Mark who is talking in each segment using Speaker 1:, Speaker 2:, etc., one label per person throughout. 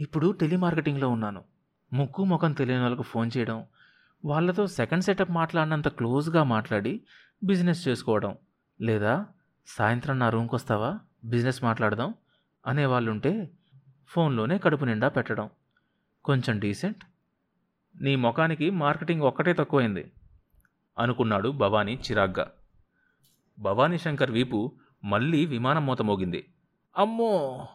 Speaker 1: ఇప్పుడు టెలిమార్కెటింగ్లో ఉన్నాను. ముక్కు ముఖం తెలియని వాళ్ళకు ఫోన్ చేయడం వాళ్ళతో సెకండ్ సెటప్ మాట్లాడినంత క్లోజ్గా మాట్లాడి బిజినెస్ చేసుకోవడం. లేదా సాయంత్రం నా రూమ్కి వస్తావా? బిజినెస్ మాట్లాడదాం అనేవాళ్ళుంటే ఫోన్లోనే కడుపు నిండా పెట్టడం. కొంచెం డీసెంట్. నీ ముఖానికి మార్కెటింగ్ ఒక్కటే తక్కువైంది అనుకున్నాడు భవానీ చిరాగ్గా. భవానీ శంకర్ వీపు మళ్ళీ విమానం మూత మోగింది. అమ్మో!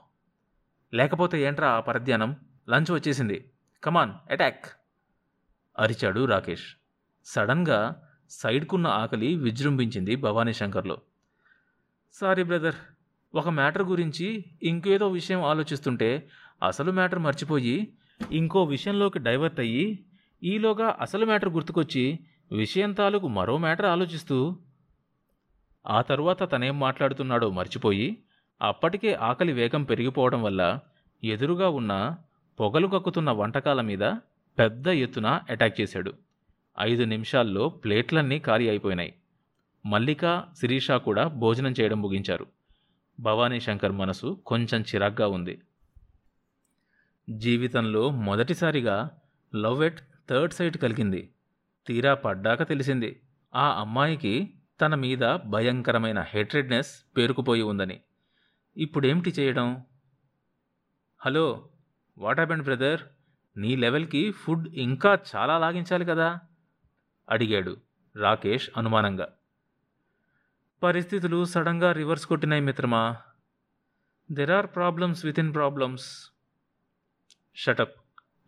Speaker 1: లేకపోతే ఏంట్రా ఆ పరధ్యానం? లంచ్ వచ్చేసింది. కమాన్ అటాక్ అరిచాడు రాకేష్. సడన్గా సైడ్కున్న ఆకలి విజృంభించింది భవానీ శంకర్లో. సారీ బ్రదర్ ఒక మ్యాటర్ గురించి ఇంకేదో విషయం ఆలోచిస్తుంటే అసలు మ్యాటర్ మర్చిపోయి ఇంకో విషయంలోకి డైవర్ట్ అయ్యి ఈలోగా అసలు మ్యాటర్ గుర్తుకొచ్చి విషయం తాలూకు మరో మ్యాటర్ ఆలోచిస్తూ ఆ తరువాత తనేం మాట్లాడుతున్నాడో మర్చిపోయి అప్పటికే ఆకలి వేగం పెరిగిపోవడం వల్ల ఎదురుగా ఉన్న పొగలు కక్కుతున్న వంటకాల మీద పెద్ద ఎత్తున అటాక్ చేశాడు. ఐదు నిమిషాల్లో ప్లేట్లన్నీ ఖాళీ అయిపోయినాయి. మల్లిక శిరీష కూడా భోజనం చేయడం ముగించారు. భవానీ శంకర్ మనసు కొంచెం చిరాగ్గా ఉంది. జీవితంలో మొదటిసారిగా లవ్ ఎట్ థర్డ్ సైట్ కలిగింది. తీరా పడ్డాక తెలిసింది ఆ అమ్మాయికి తన మీద భయంకరమైన హెట్రెడ్నెస్ పేరుకుపోయి ఉందని. ఇప్పుడేమిటి చేయడం? హలో వాట్ హ్యాపెండ్ బ్రదర్ నీ లెవెల్కి ఫుడ్ ఇంకా చాలా లాగించాలి కదా? అడిగాడు రాకేష్ అనుమానంగా. పరిస్థితులు సడన్గా రివర్స్ కొట్టినాయి మిత్రమా? There are problems with in problems shut up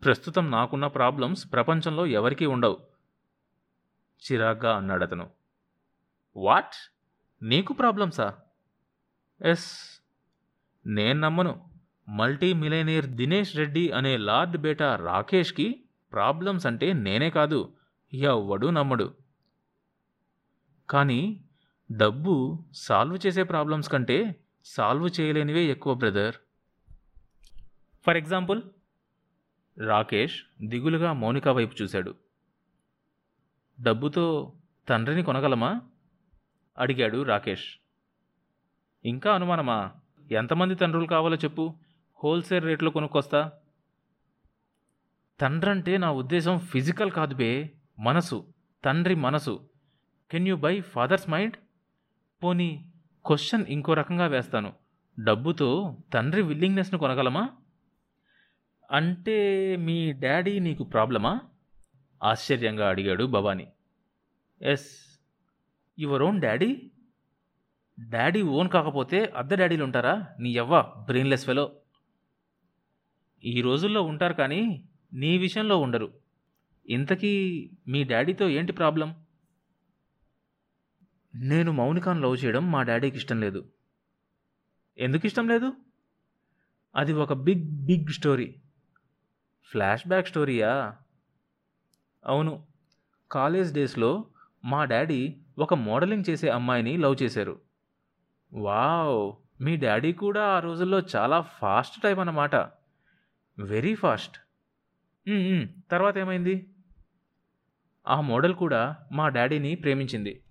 Speaker 1: ప్రస్తుతం నాకున్న ప్రాబ్లమ్స్ ప్రపంచంలో ఎవరికీ ఉండవు. చిరాగ్గా అన్నాడతను వాట్ నీకు ప్రాబ్లమ్సా ఎస్ నేను నమ్మను. మల్టీ మిలేనియర్ దినేష్ రెడ్డి అనే లార్డ్ బేటా రాకేష్కి ప్రాబ్లమ్స్ అంటే నేనే కాదు ఎవ్వడూ నమ్మడు. కానీ డబ్బు సాల్వ్ చేసే ప్రాబ్లమ్స్ కంటే సాల్వ్ చేయలేనివే ఎక్కువ బ్రదర్. ఫర్ ఎగ్జాంపుల్ రాకేష్ దిగులుగా మౌనిక వైపు చూశాడు. డబ్బుతో తండ్రిని కొనగలమా? అడిగాడు రాకేష్. ఇంకా అనుమానమా? ఎంతమంది తండ్రులు కావాలో చెప్పు. హోల్సేల్ రేట్లో కొనుక్కొస్తా? తండ్రంటే నా ఉద్దేశం ఫిజికల్ కాదు బే మనసు తండ్రి మనసు. Can you by father's mind పోనీ క్వశ్చన్ ఇంకో రకంగా వేస్తాను. డబ్బుతో తండ్రి విల్లింగ్నెస్ను కొనగలమా? అంటే మీ డాడీ నీకు ప్రాబ్లమా? ఆశ్చర్యంగా అడిగాడు Bhavani. Yes your own daddy daddy own కాకపోతే అద్దె డాడీలు ఉంటారా నీ ఎవ్వ బ్రెయిన్లెస్ ఫెలో ఈ రోజుల్లో ఉంటారు కానీ నీ విషయంలో ఉండరు. ఇంతకీ మీ డాడీతో ఏంటి ప్రాబ్లం? నేను మౌనికాను లవ్ చేయడం మా డాడీకి ఇష్టం లేదు. ఎందుకు ఇష్టం లేదు? అది ఒక big big story. Flash back స్టోరీయా? అవును. కాలేజ్ డేస్లో మా డాడీ ఒక మోడలింగ్ చేసే అమ్మాయిని లవ్ చేశారు. వావ్! మీ డాడీ కూడా ఆ రోజుల్లో చాలా ఫాస్ట్ టైప్ అన్నమాట. Very fast. తర్వాత ఏమైంది? ఆ మోడల్ కూడా మా డాడీని ప్రేమించింది.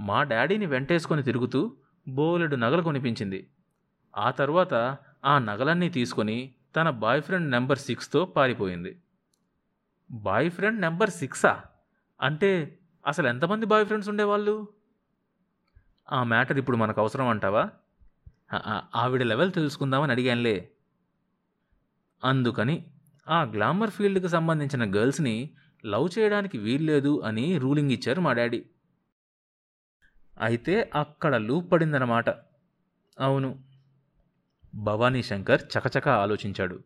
Speaker 1: మా డాడీని వెంటేసుకొని తిరుగుతూ బోలెడు నగలు కొనిపించింది. ఆ తర్వాత ఆ నగలన్నీ తీసుకొని తన బాయ్ ఫ్రెండ్ నెంబర్ సిక్స్తో పారిపోయింది. బాయ్ ఫ్రెండ్ నెంబర్ సిక్సా? అంటే అసలు ఎంతమంది బాయ్ ఫ్రెండ్స్ ఉండేవాళ్ళు? ఆ మ్యాటర్ ఇప్పుడు మనకు అవసరం అంటావా? ఆవిడ లెవెల్ తెలుసుకుందామని అడిగానులే. అందుకని ఆ గ్లామర్ ఫీల్డ్కి సంబంధించిన గర్ల్స్ని లవ్ చేయడానికి వీల్లేదు అని రూలింగ్ ఇచ్చారు మా డాడీ. అయితే అక్కడ లూప్ పడిందన్నమాట. అవును. భవానీ శంకర్ చకచక ఆలోచించాడు.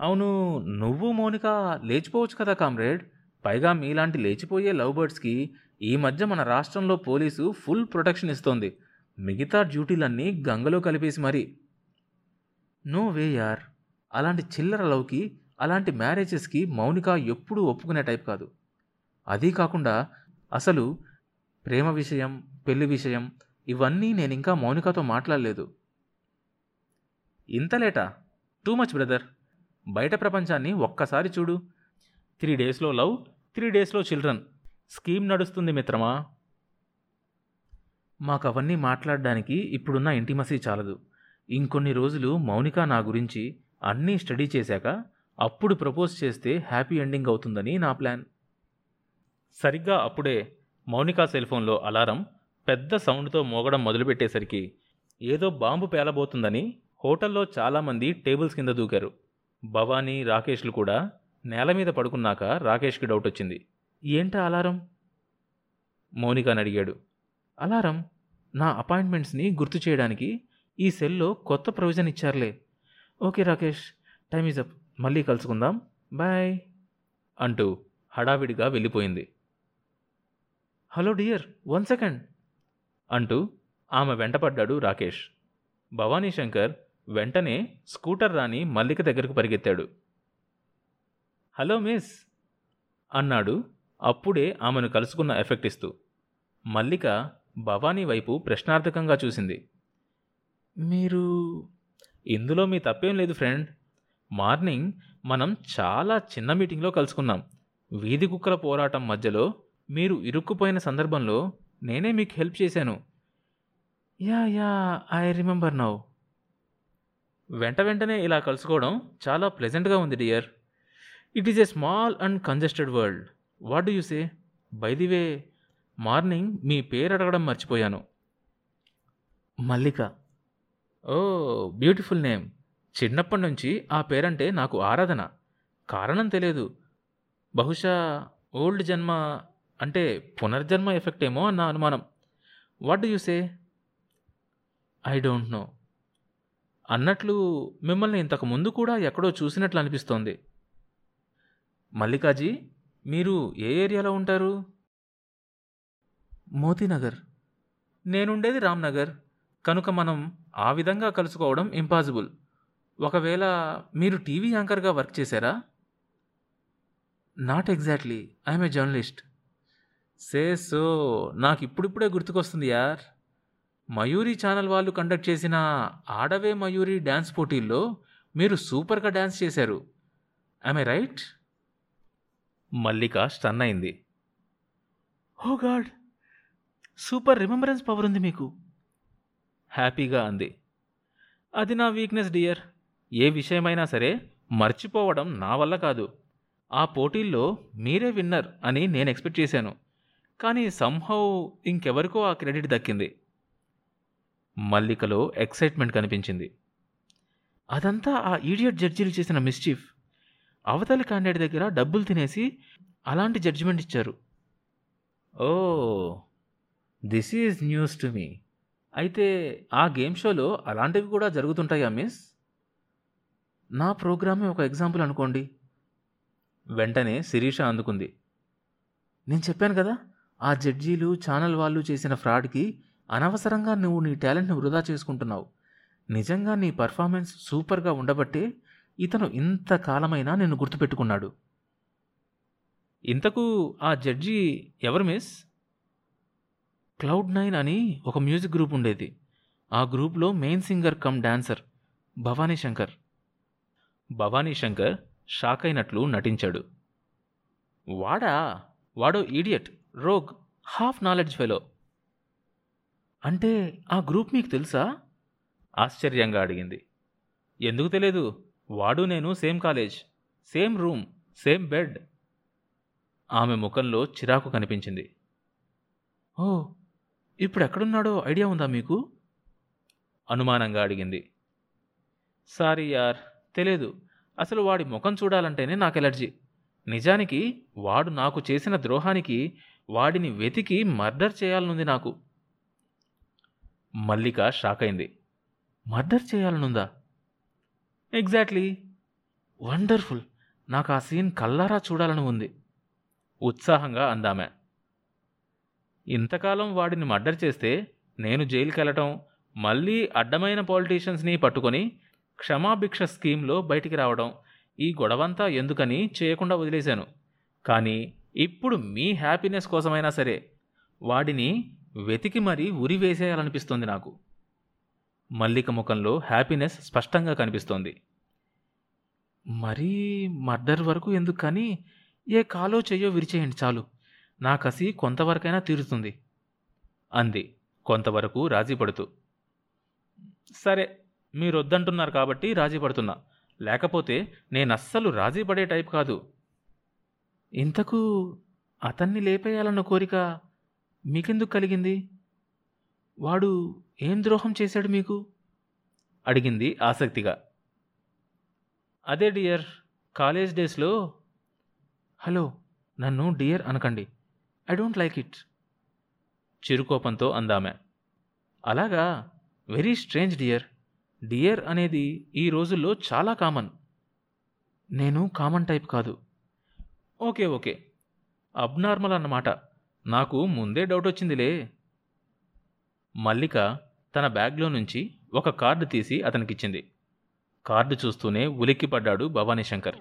Speaker 1: అవును నువ్వు మౌనిక లేచిపోవచ్చు కదా కామ్రేడ్. పైగా మీలాంటి లేచిపోయే లవ్ బర్డ్స్కి ఈ మధ్య మన రాష్ట్రంలో పోలీసు ఫుల్ ప్రొటెక్షన్ ఇస్తోంది. మిగతా డ్యూటీలన్నీ గంగలో కలిపేసి మరి. నో వే యార్. అలాంటి చిల్లర లవ్కి అలాంటి మ్యారేజెస్కి మౌనిక ఎప్పుడూ ఒప్పుకునే టైప్ కాదు. అదీ కాకుండా అసలు ప్రేమ విషయం పెళ్ళి విషయం ఇవన్నీ నేను ఇంకా మౌనికతో మాట్లాడలేదు. ఇంత లేటా? Too much brother. బయట ప్రపంచాన్ని ఒక్కసారి చూడు. త్రీ డేస్లో లవ్ త్రీ డేస్లో చిల్డ్రన్. స్కీమ్ నడుస్తుంది మిత్రమా? మాకు అవన్నీ మాట్లాడడానికి ఇప్పుడున్న ఇంటిమసీ చాలదు. ఇంకొన్ని రోజులు మౌనిక నా గురించి అన్నీ స్టడీ చేశాక అప్పుడు ప్రపోజ్ చేస్తే హ్యాపీ ఎండింగ్ అవుతుందని నా ప్లాన్. సరిగ్గా అప్పుడే మౌనిక సెల్ఫోన్లో అలారం పెద్ద సౌండ్తో మోగడం మొదలుపెట్టేసరికి ఏదో బాంబు పేలబోతుందని హోటల్లో చాలామంది టేబుల్స్ కింద దూకారు. భవానీ రాకేష్లు కూడా నేల మీద పడుకున్నాక రాకేష్కి డౌట్ వచ్చింది. ఏంటా అలారం? మౌనికాని అడిగాడు. అలారం నా అపాయింట్మెంట్స్ని గుర్తు చేయడానికి ఈ సెల్లో కొత్త provision ఇచ్చారులే. Okay Rakesh time is up. మళ్ళీ కలుసుకుందాం. బాయ్. అంటూ హడావిడిగా వెళ్ళిపోయింది. Hello dear one second. అంటూ ఆమె వెంటపడ్డాడు రాకేష్. భవానీ శంకర్ వెంటనే స్కూటర్ రాని మల్లిక దగ్గరకు పరిగెత్తాడు. హలో మిస్ అన్నాడు అప్పుడే ఆమెను కలుసుకున్న ఎఫెక్ట్ ఇస్తూ మల్లిక భవానీ వైపు ప్రశ్నార్థకంగా చూసింది. మీరు ఇందులో మీ తప్పేం లేదు ఫ్రెండ్. మార్నింగ్ మనం చాలా చిన్న మీటింగ్లో కలుసుకున్నాం. వీధి కుక్కల పోరాటం మధ్యలో మీరు ఇరుక్కుపోయిన సందర్భంలో నేనే మీకు హెల్ప్ చేశాను. Yeah yeah I remember now. వెంట వెంటనే ఇలా కలుసుకోవడం చాలా ప్లెజెంట్గా ఉంది dear. It is a small and congested world. What do you say? By the way morning మీ పేరు అడగడం మర్చిపోయాను. Mallika oh beautiful name. చిన్నప్పటి నుంచి ఆ పేరంటే నాకు ఆరాధన. కారణం తెలియదు. బహుశా ఓల్డ్ జన్మ అంటే పునర్జన్మ ఎఫెక్ట్ ఏమో అన్న అనుమానం. What do you say I don't know అన్నట్లు మిమ్మల్ని ఇంతకు ముందు కూడా ఎక్కడో చూసినట్లు అనిపిస్తోంది. మల్లికాజీ మీరు ఏ ఏరియాలో ఉంటారు? మోతీనగర్. నేనుండేది రామ్నగర్. కనుక మనం ఆ విధంగా కలుసుకోవడం ఇంపాసిబుల్ ఒకవేళ మీరు టీవీ యాంకర్గా వర్క్ చేశారా? Not exactly I'm a journalist say so నాకు ఇప్పుడిప్పుడే గుర్తుకొస్తుంది యార్. మయూరి ఛానల్ వాళ్ళు కండక్ట్ చేసిన ఆడవే మయూరి డ్యాన్స్ పోటీల్లో మీరు సూపర్గా డ్యాన్స్ చేశారు. ఐ రైట్ మల్లిక స్టన్ అయింది oh God! Super remembrance power ఉంది మీకు. హ్యాపీగా అంది. అది నా వీక్నెస్ డియర్. ఏ విషయమైనా సరే మర్చిపోవడం నా వల్ల కాదు. ఆ పోటీల్లో మీరే విన్నర్ అని నేను ఎక్స్పెక్ట్ చేశాను. కానీ సంహౌ ఇంకెవరికో ఆ క్రెడిట్ దక్కింది. మల్లికలో ఎక్సైట్మెంట్ కనిపించింది. అదంతా ఆ ఈడియట్ జడ్జీలు చేసిన మిస్చీఫ్. అవతలి క్యాండిడేట్ దగ్గర డబ్బులు తినేసి అలాంటి జడ్జిమెంట్ ఇచ్చారు. ఓ this is news to me. అయితే ఆ గేమ్ షోలో అలాంటివి కూడా జరుగుతుంటాయా మిస్? నా ప్రోగ్రామే ఒక ఎగ్జాంపుల్ అనుకోండి. వెంటనే శిరీష అందుకుంది. నేను చెప్పాను కదా ఆ జడ్జీలు ఛానల్ వాళ్ళు చేసిన ఫ్రాడ్కి అనవసరంగా నువ్వు నీ టాలెంట్ని వృధా చేసుకుంటున్నావు. నిజంగా నీ పర్ఫార్మెన్స్ సూపర్గా ఉండబట్టే ఇతను ఇంతకాలమైనా నిన్ను గుర్తుపెట్టుకున్నాడు. ఇంతకు ఆ జడ్జి ఎవరు మిస్? క్లౌడ్ నైన్ అని ఒక మ్యూజిక్ గ్రూప్ ఉండేది. ఆ గ్రూప్లో main singer cum dancer Bhavani Shankar. Bhavani Shankar shock అయినట్లు నటించాడు. వాడా? వాడో idiot rogue half knowledge fellow. అంటే ఆ గ్రూప్ మీకు తెలుసా? ఆశ్చర్యంగా అడిగింది. ఎందుకు తెలియదు వాడు నేను same college same room same bed. ఆమె ముఖంలో చిరాకు కనిపించింది. ఓ ఇప్పుడు ఎక్కడున్నాడో ఐడియా ఉందా మీకు? అనుమానంగా అడిగింది. సారీ యార్ తెలియదు అసలు వాడి ముఖం చూడాలంటేనే నాకు ఎలర్జీ. నిజానికి వాడు నాకు చేసిన ద్రోహానికి వాడిని వెతికి మర్డర్ చేయాలనుంది నాకు. మల్లిక షాక్ అయింది. మర్డర్ చేయాలనుందా? ఎగ్జాక్ట్లీ. వండర్ఫుల్. నాకు ఆ సీన్ కల్లారా చూడాలని ఉంది. ఉత్సాహంగా అందామె. ఇంతకాలం వాడిని మర్డర్ చేస్తే నేను జైలుకెళ్ళటం మళ్ళీ అడ్డమైన పాలిటీషియన్స్ని పట్టుకొని క్షమాభిక్ష స్కీమ్లో బయటికి రావడం ఈ గొడవంతా ఎందుకని చేయకుండా వదిలేశాను. కానీ ఇప్పుడు మీ హ్యాపీనెస్ కోసమైనా సరే వాడిని వెతికి మరీ ఉరి వేసేయాలనిపిస్తుంది నాకు. మల్లిక ముఖంలో హ్యాపీనెస్ స్పష్టంగా కనిపిస్తోంది. మరీ మర్డర్ వరకు ఎందుకు కానీ ఏ కాలో చెయ్యో విరిచేయండి చాలు. నా కసి కొంతవరకైనా తీరుతుంది అంది. కొంతవరకు రాజీ పడుతూ సరే మీరు వద్దంటున్నారు కాబట్టి రాజీ పడుతున్నా లేకపోతే నేను అస్సలు రాజీ పడే టైప్ కాదు. ఇంతకు అతన్ని లేపేయాలన్న కోరిక మీకెందుకు కలిగింది? వాడు ఏం ద్రోహం చేశాడు మీకు? అడిగింది ఆసక్తిగా. అదే డియర్ కాలేజ్ డేస్లో హలో నన్ను డియర్ అనకండి. ఐ డోంట్ లైక్ ఇట్ చిరుకోపంతో అందామె. అలాగా? వెరీ స్ట్రేంజ్ డియర్ డియర్ అనేది ఈ రోజుల్లో చాలా కామన్ నేను కామన్ టైప్ కాదు. Okay okay. అబ్నార్మల్ అన్నమాట. నాకు ముందే డౌట్ వచ్చిందిలే. మల్లిక తన బ్యాగ్లో నుంచి ఒక కార్డు తీసి అతనికిచ్చింది. కార్డు చూస్తూనే ఉలిక్కిపడ్డాడు భవానీశంకర్.